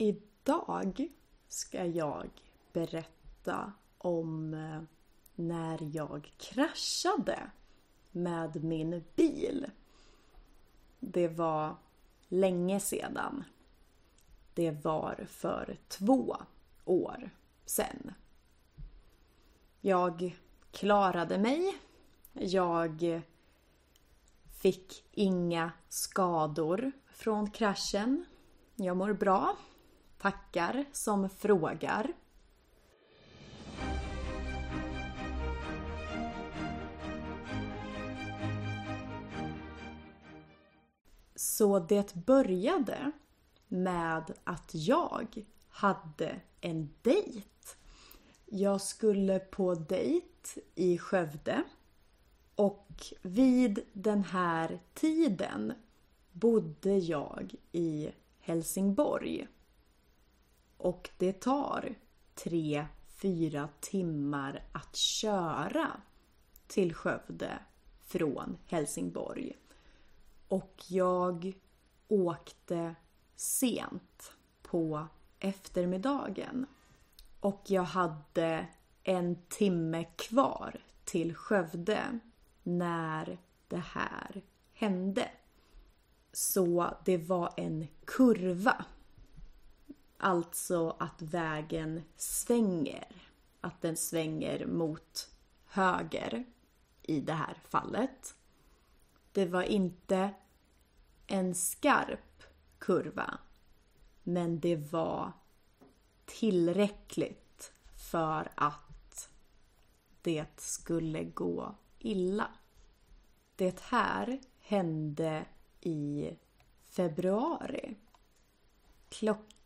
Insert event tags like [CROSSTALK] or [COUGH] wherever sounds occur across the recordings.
Idag ska jag berätta om eh, när jag kraschade med min bil. Det var länge sedan. Det var för två år sedan. Jag klarade mig. Jag fick inga skador från kraschen. Jag mår bra. Tackar som frågar. Så det började med att jag hade en dejt. Jag skulle på dejt i Skövde och vid den här tiden bodde jag i Helsingborg. Och det tar tre, fyra timmar att köra till Skövde från Helsingborg. Och jag åkte sent på eftermiddagen. Och jag hade en timme kvar till Skövde när det här hände. Så det var en kurva. Alltså att vägen svänger. Att den svänger mot höger i det här fallet. Det var inte en skarp kurva. Men det var tillräckligt för att det skulle gå illa. Det här hände i februari. Klockan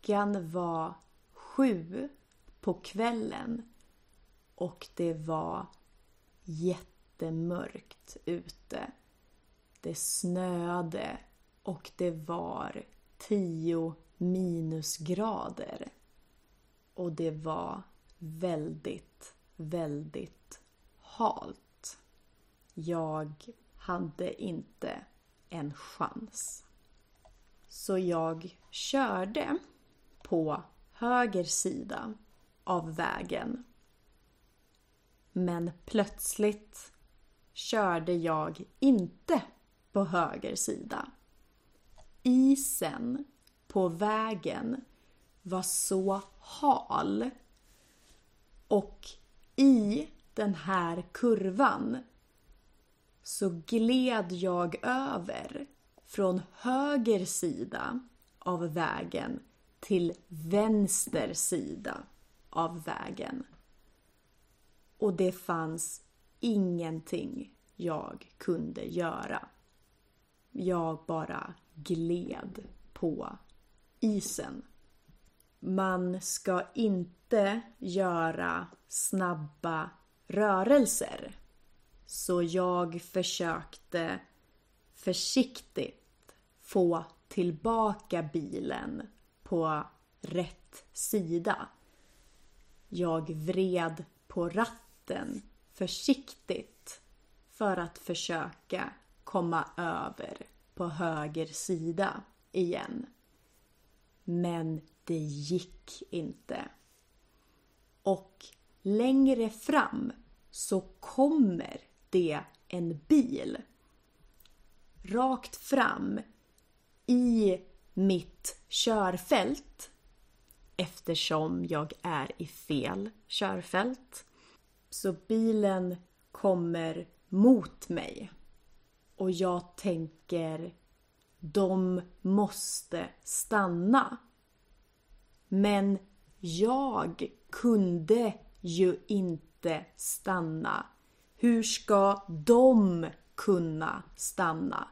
var sju på kvällen och det var jättemörkt ute. Det snöade och det var tio minusgrader. Och det var väldigt, väldigt halt. Jag hade inte en chans. Så jag körde på höger sida av vägen. Men plötsligt körde jag inte på höger sida. Isen på vägen var så hal. Och i den här kurvan så gled jag över från höger sida av vägen till vänster sida av vägen. Och det fanns ingenting jag kunde göra. Jag bara gled på isen. Man ska inte göra snabba rörelser. Så jag försökte försiktigt få tillbaka bilen på rätt sida. Jag vred på ratten försiktigt för att försöka komma över på höger sida igen. Men det gick inte. Och längre fram så kommer det en bil. Rakt fram i mitt körfält eftersom jag är i fel körfält. Så bilen kommer mot mig och jag tänker de måste stanna. Men jag kunde ju inte stanna. Hur ska de kunna stanna?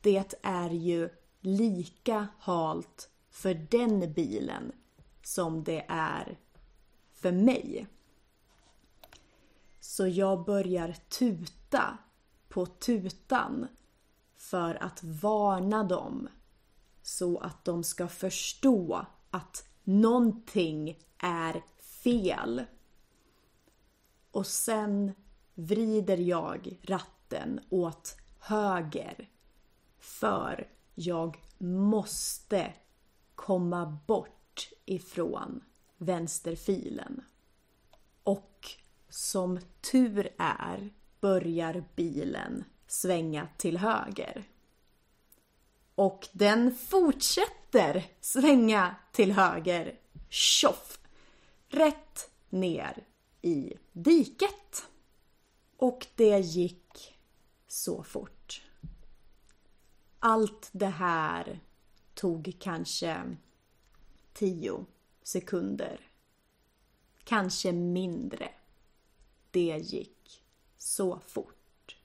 Det är ju lika halt för den bilen som det är för mig. Så jag börjar tuta på tutan för att varna dem så att de ska förstå att någonting är fel. Och sen vrider jag ratten åt höger för jag måste komma bort ifrån vänsterfilen. Och som tur är börjar bilen svänga till höger. Och den fortsätter svänga till höger. Tjoff! Rätt ner i diket. Och det gick så fort. Allt det här tog kanske 10 sekunder. Kanske mindre. Det gick så fort.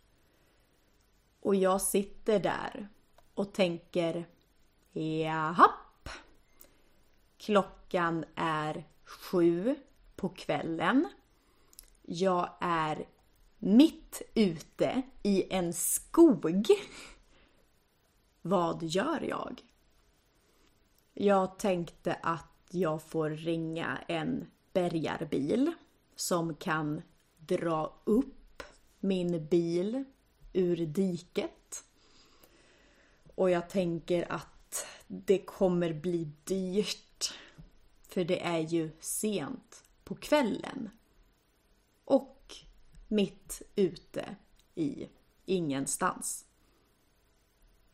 Och jag sitter där och tänker jahapp. Klockan är sju på kvällen. Jag är mitt ute i en skog. [LAUGHS] Vad gör jag? Jag tänkte att jag får ringa en bärgarbil som kan dra upp min bil ur diket. Och jag tänker att det kommer bli dyrt. För det är ju sent på kvällen. Och mitt ute i ingenstans.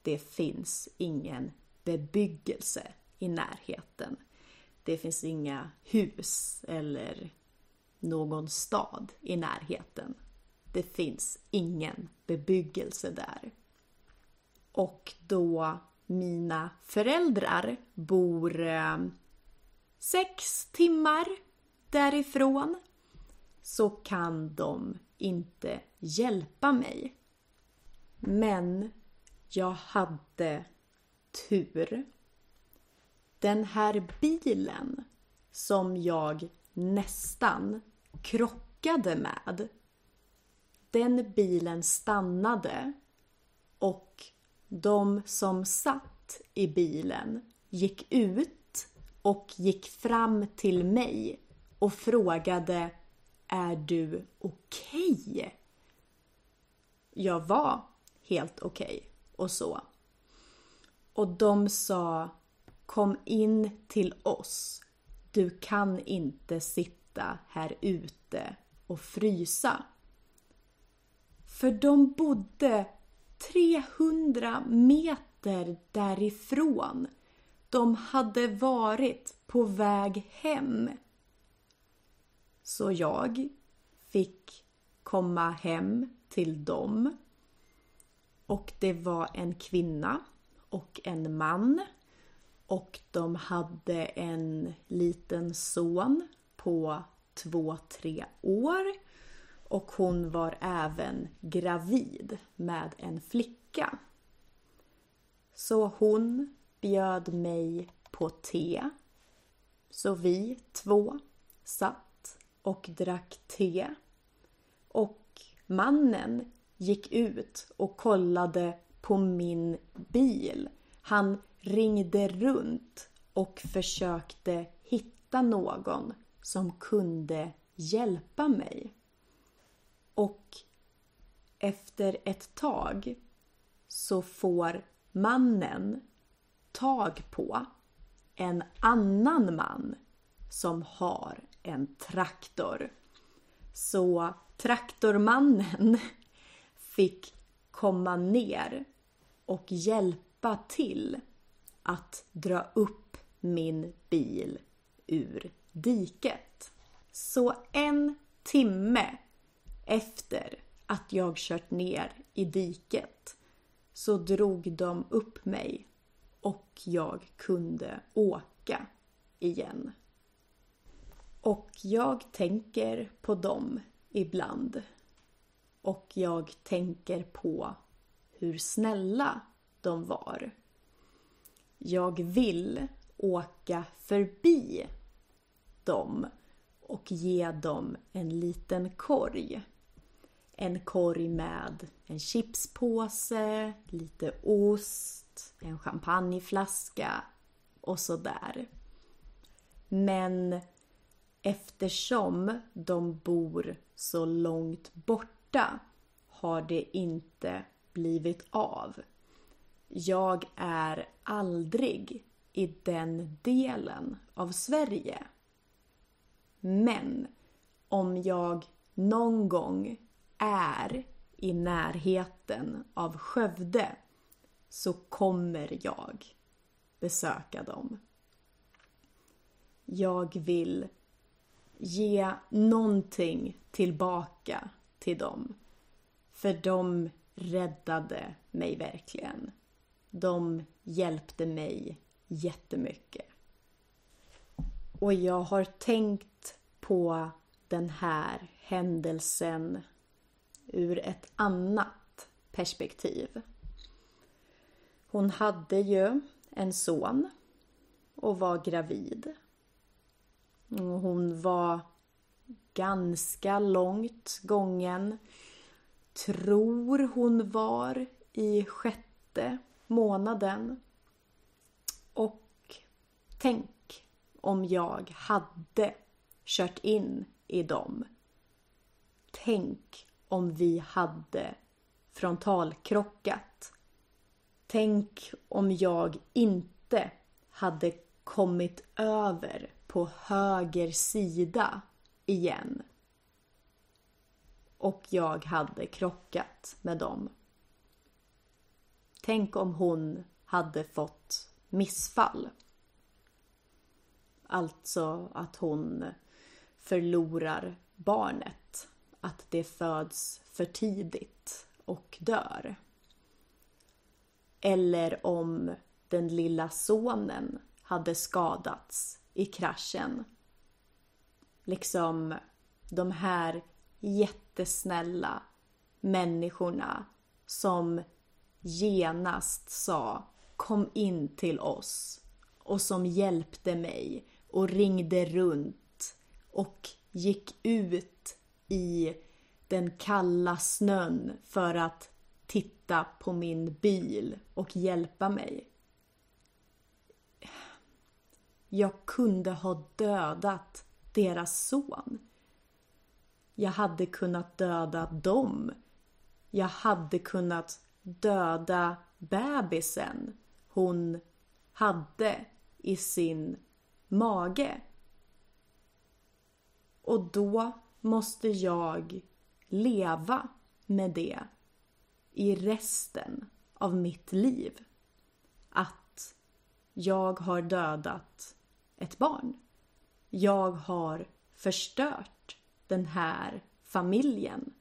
Det finns ingen bebyggelse i närheten. Det finns inga hus eller någon stad i närheten. Det finns ingen bebyggelse där. Och då mina föräldrar bor eh, sex timmar därifrån så kan de inte hjälpa mig. Men jag hade tur. Den här bilen som jag nästan krockade med. Den bilen stannade och de som satt i bilen gick ut och gick fram till mig och frågade Är du okej? Okay? Jag var helt okej okay och så. Och de sa Kom in till oss. Du kan inte sitta här ute och frysa. För de bodde 300 meter därifrån. De hade varit på väg hem. Så jag fick komma hem till dem. Och det var en kvinna och en man. Och de hade en liten son på två, tre år. Och hon var även gravid med en flicka. Så hon bjöd mig på te. Så vi två satt och drack te. Och mannen gick ut och kollade på min bil. Han ringde runt och försökte hitta någon som kunde hjälpa mig. Och efter ett tag så får mannen tag på en annan man som har en traktor. Så traktormannen fick komma ner och hjälpa till att dra upp min bil ur diket. Så en timme efter att jag kört ner i diket så drog de upp mig och jag kunde åka igen. Och jag tänker på dem ibland. Och jag tänker på hur snälla de var. Jag vill åka förbi dem och ge dem en liten korg. En korg med en chipspåse, lite ost, en champagneflaska och sådär. Men eftersom de bor så långt bort borta har det inte blivit av. Jag är aldrig i den delen av Sverige. Men om jag någon gång är i närheten av Skövde så kommer jag besöka dem. Jag vill ge någonting tillbaka till dem. För de räddade mig verkligen. De hjälpte mig jättemycket. Och jag har tänkt på den här händelsen ur ett annat perspektiv. Hon hade ju en son och var gravid. Hon var ganska långt gången. Tror hon var i sjätte månaden. Och tänk om jag hade kört in i dem. Tänk om vi hade frontalkrockat. Tänk om jag inte hade kommit över på höger sida igen. Och jag hade krockat med dem. Tänk om hon hade fått missfall. Alltså att hon förlorar barnet. Att det föds för tidigt och dör. Eller om den lilla sonen hade skadats i kraschen. Liksom de här jättesnälla människorna som genast sa kom in till oss och som hjälpte mig och ringde runt och gick ut i den kalla snön för att titta på min bil och hjälpa mig. Jag kunde ha dödat deras son. Jag hade kunnat döda dem. Jag hade kunnat döda bebisen hon hade i sin mage. Och då måste jag leva med det i resten av mitt liv. Att jag har dödat ett barn. Jag har förstört den här familjen.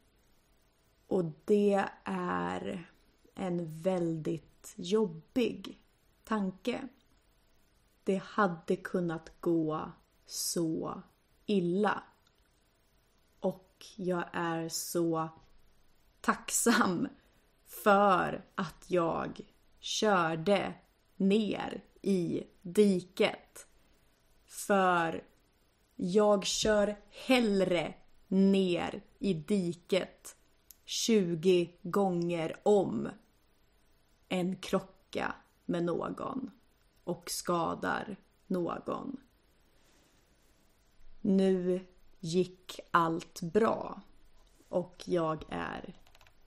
Och det är en väldigt jobbig tanke. Det hade kunnat gå så illa. Och jag är så tacksam för att jag körde ner i diket. För jag kör hellre ner i diket 20 gånger om än krocka med någon och skadar någon. Nu gick allt bra och jag är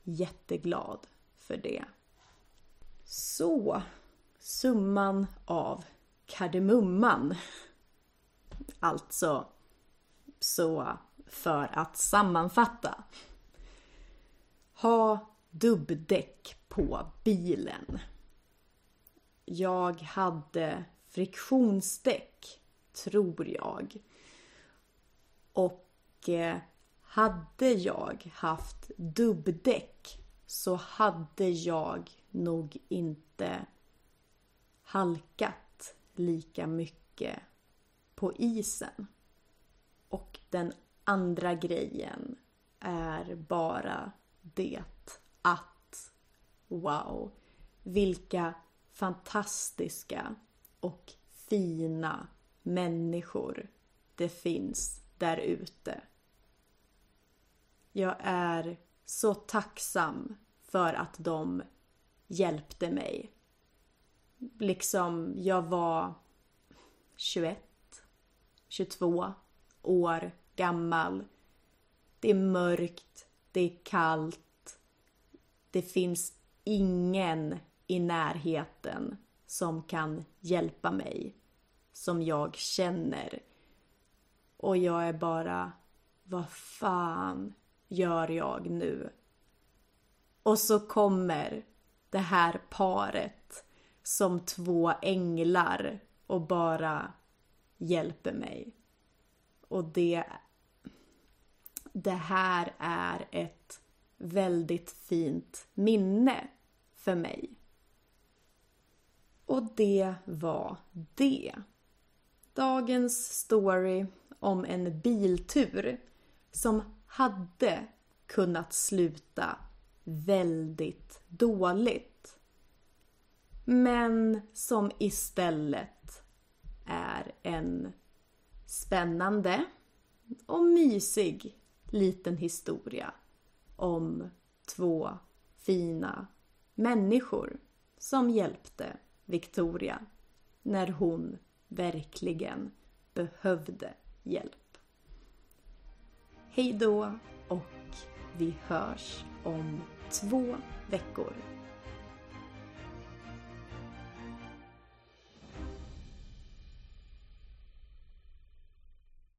jätteglad för det. Så, summan av kardemumman. Alltså, så för att sammanfatta. Ha dubbdäck på bilen. Jag hade friktionsdäck, tror jag. Och eh, hade jag haft dubbdäck så hade jag nog inte halkat lika mycket på isen. Och den andra grejen är bara det att wow, vilka fantastiska och fina människor det finns där ute. Jag är så tacksam för att de hjälpte mig. Liksom jag var 21, 22 år gammal. Det är mörkt, det är kallt. Det finns ingen i närheten som kan hjälpa mig. Som jag känner. Och jag är bara, vad fan gör jag nu? Och så kommer det här paret som två änglar och bara hjälper mig. Och det, det här är ett väldigt fint minne för mig. Och det var det. Dagens story om en biltur som hade kunnat sluta väldigt dåligt. Men som istället är en spännande och mysig liten historia om två fina människor som hjälpte Victoria när hon verkligen behövde hjälp. Hej då och vi hörs om två veckor.